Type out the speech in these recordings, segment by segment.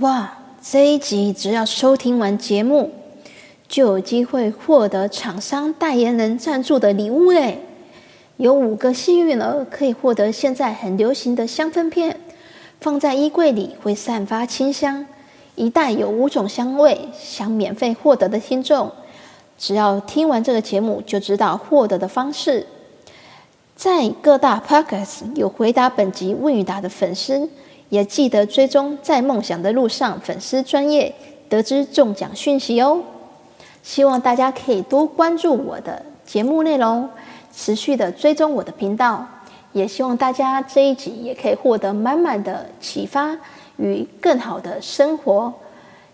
哇，这一集只要收听完节目，就有机会获得厂商代言人赞助的礼物嘞！有五个幸运儿可以获得现在很流行的香氛片，放在衣柜里会散发清香，一袋有五种香味，想免费获得的听众，只要听完这个节目就知道获得的方式。在各大 p o c k e t 有回答本集问与答的粉丝，也记得追踪在梦想的路上粉丝专业，得知中奖讯息哦。希望大家可以多关注我的节目内容，持续的追踪我的频道。也希望大家这一集也可以获得满满的启发与更好的生活。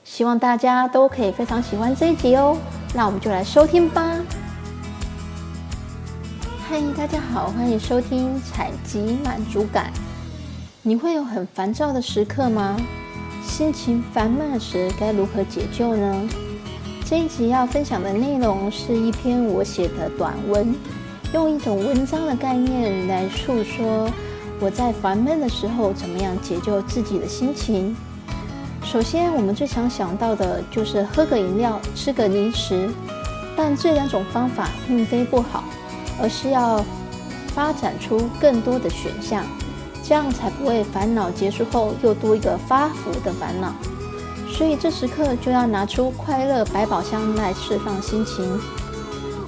希望大家都可以非常喜欢这一集哦。那我们就来收听吧。嗨，大家好，欢迎收听采集满足感。你会有很烦躁的时刻吗？心情烦闷时该如何解救呢？这一集要分享的内容是一篇我写的短文，用一种文章的概念来诉说我在烦闷的时候怎么样解救自己的心情。首先，我们最常想到的就是喝个饮料、吃个零食，但这两种方法并非不好，而是要发展出更多的选项。这样才不会烦恼结束后又多一个发福的烦恼，所以这时刻就要拿出快乐百宝箱来释放心情。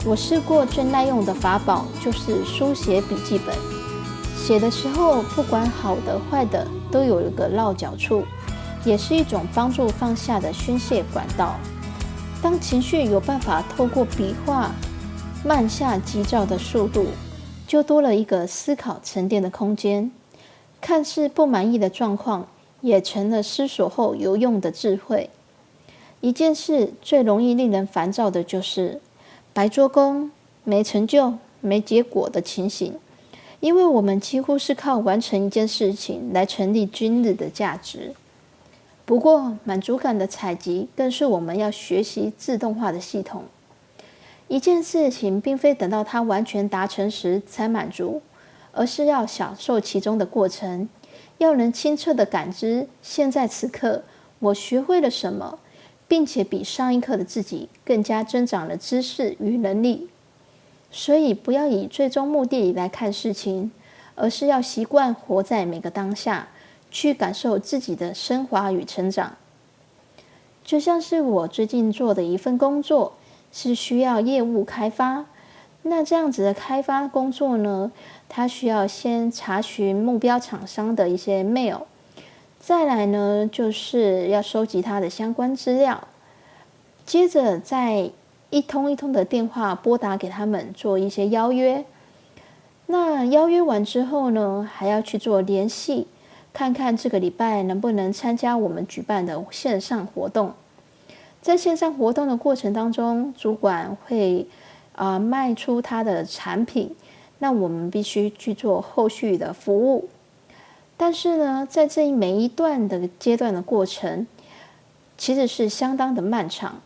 我试过最耐用的法宝就是书写笔记本，写的时候不管好的坏的都有一个落脚处，也是一种帮助放下的宣泄管道。当情绪有办法透过笔画慢下急躁的速度，就多了一个思考沉淀的空间。看似不满意的状况，也成了思索后有用的智慧。一件事最容易令人烦躁的就是白做工、没成就、没结果的情形，因为我们几乎是靠完成一件事情来成立今日的价值。不过，满足感的采集更是我们要学习自动化的系统。一件事情并非等到它完全达成时才满足。而是要享受其中的过程，要能清澈地感知现在此刻我学会了什么，并且比上一刻的自己更加增长了知识与能力。所以，不要以最终目的来看事情，而是要习惯活在每个当下，去感受自己的升华与成长。就像是我最近做的一份工作，是需要业务开发。那这样子的开发工作呢，它需要先查询目标厂商的一些 mail，再来呢就是要收集它的相关资料，接着再一通一通的电话拨打给他们做一些邀约。那邀约完之后呢，还要去做联系，看看这个礼拜能不能参加我们举办的线上活动。在线上活动的过程当中，主管会。啊、卖出他的产品，那我们必须去做后续的服务。但是呢，在这一每一段的阶段的过程，其实是相当的漫长。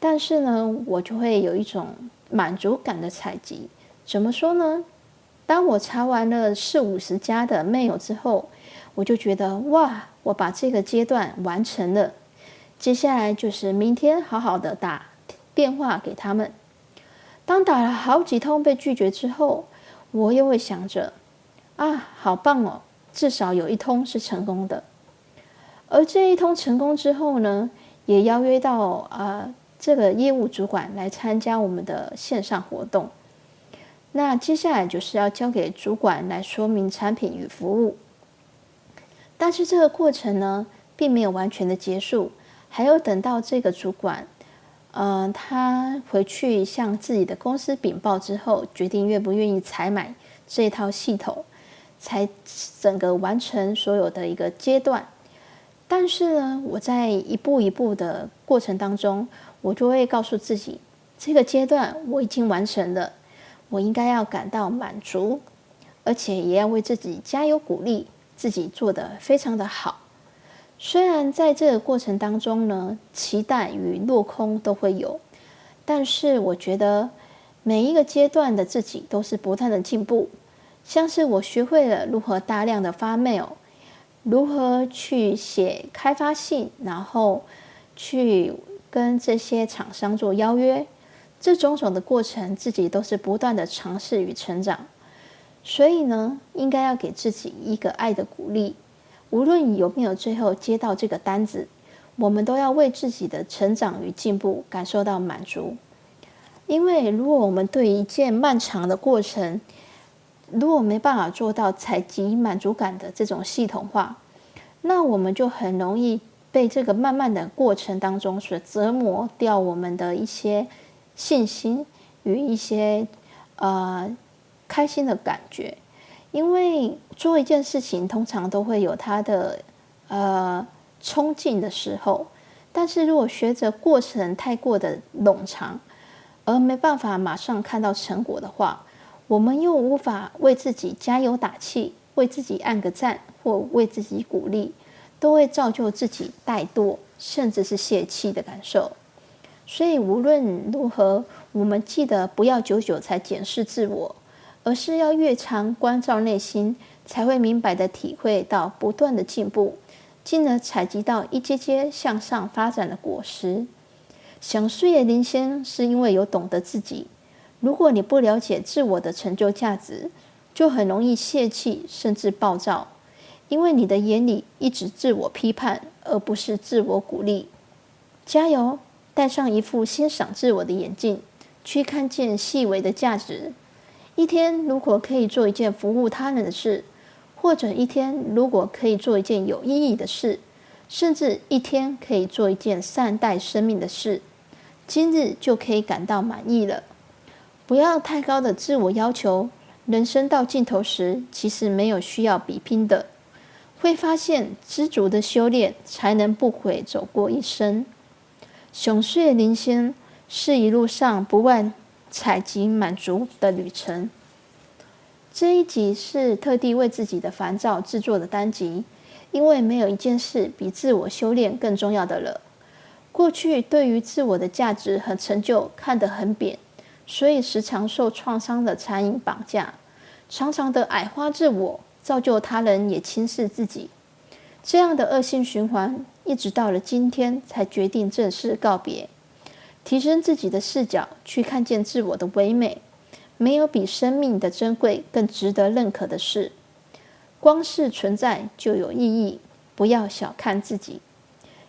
但是呢，我就会有一种满足感的采集。怎么说呢？当我查完了四五十家的 mail 之后，我就觉得哇，我把这个阶段完成了。接下来就是明天好好的打电话给他们。当打了好几通被拒绝之后，我又会想着，啊，好棒哦，至少有一通是成功的。而这一通成功之后呢，也邀约到啊、这个业务主管来参加我们的线上活动。那接下来就是要交给主管来说明产品与服务。但是这个过程呢，并没有完全的结束，还要等到这个主管。嗯、呃，他回去向自己的公司禀报之后，决定愿不愿意采买这套系统，才整个完成所有的一个阶段。但是呢，我在一步一步的过程当中，我就会告诉自己，这个阶段我已经完成了，我应该要感到满足，而且也要为自己加油鼓励，自己做得非常的好。虽然在这个过程当中呢，期待与落空都会有，但是我觉得每一个阶段的自己都是不断的进步。像是我学会了如何大量的发 mail，如何去写开发信，然后去跟这些厂商做邀约，这种种的过程，自己都是不断的尝试与成长。所以呢，应该要给自己一个爱的鼓励。无论有没有最后接到这个单子，我们都要为自己的成长与进步感受到满足。因为如果我们对一件漫长的过程，如果没办法做到采集满足感的这种系统化，那我们就很容易被这个慢慢的过程当中所折磨掉我们的一些信心与一些呃。开心的感觉，因为做一件事情通常都会有它的呃冲劲的时候，但是如果学着过程太过的冗长，而没办法马上看到成果的话，我们又无法为自己加油打气，为自己按个赞或为自己鼓励，都会造就自己怠惰甚至是泄气的感受。所以无论如何，我们记得不要久久才检视自我。而是要越常关照内心，才会明白的体会到不断的进步，进而采集到一阶阶向上发展的果实。想事业领先，是因为有懂得自己。如果你不了解自我的成就价值，就很容易泄气，甚至暴躁，因为你的眼里一直自我批判，而不是自我鼓励。加油，戴上一副欣赏自我的眼镜，去看见细微的价值。一天如果可以做一件服务他人的事，或者一天如果可以做一件有意义的事，甚至一天可以做一件善待生命的事，今日就可以感到满意了。不要太高的自我要求，人生到尽头时，其实没有需要比拼的，会发现知足的修炼才能不悔走过一生。雄岁临仙是一路上不万。采集满足的旅程。这一集是特地为自己的烦躁制作的单集，因为没有一件事比自我修炼更重要的了。过去对于自我的价值和成就看得很扁，所以时常受创伤的残影绑架，常常的矮化自我，造就他人也轻视自己。这样的恶性循环，一直到了今天才决定正式告别。提升自己的视角，去看见自我的唯美。没有比生命的珍贵更值得认可的事。光是存在就有意义，不要小看自己，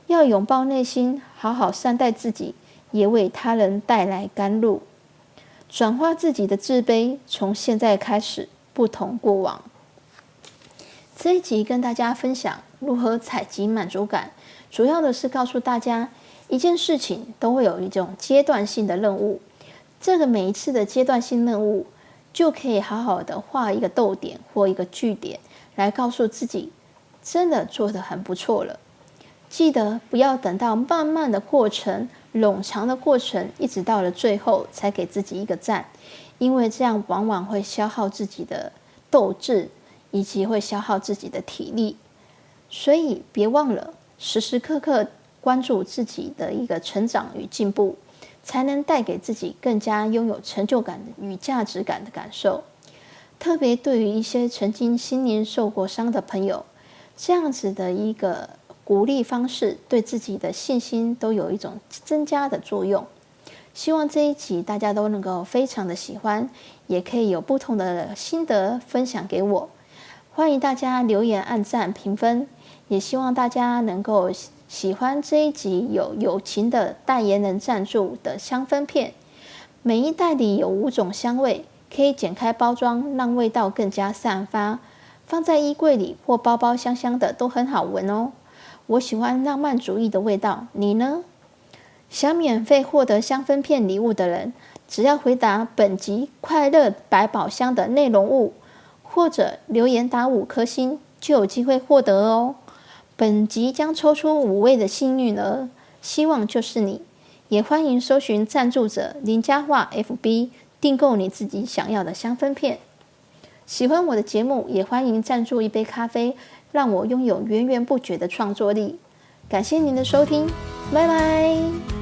要拥抱内心，好好善待自己，也为他人带来甘露。转化自己的自卑，从现在开始，不同过往。这一集跟大家分享如何采集满足感，主要的是告诉大家。一件事情都会有一种阶段性的任务，这个每一次的阶段性任务，就可以好好的画一个逗点或一个句点，来告诉自己，真的做得很不错了。记得不要等到慢慢的过程、冗长的过程，一直到了最后才给自己一个赞，因为这样往往会消耗自己的斗志，以及会消耗自己的体力。所以别忘了时时刻刻。关注自己的一个成长与进步，才能带给自己更加拥有成就感与价值感的感受。特别对于一些曾经心灵受过伤的朋友，这样子的一个鼓励方式，对自己的信心都有一种增加的作用。希望这一集大家都能够非常的喜欢，也可以有不同的心得分享给我。欢迎大家留言、按赞、评分，也希望大家能够。喜欢这一集有友情的代言人赞助的香氛片，每一袋里有五种香味，可以剪开包装，让味道更加散发。放在衣柜里或包包香香的都很好闻哦。我喜欢浪漫主义的味道，你呢？想免费获得香氛片礼物的人，只要回答本集快乐百宝箱的内容物，或者留言打五颗星，就有机会获得哦。本集将抽出五位的幸运儿，希望就是你。也欢迎搜寻赞助者林家化 FB 订购你自己想要的香氛片。喜欢我的节目，也欢迎赞助一杯咖啡，让我拥有源源不绝的创作力。感谢您的收听，拜拜。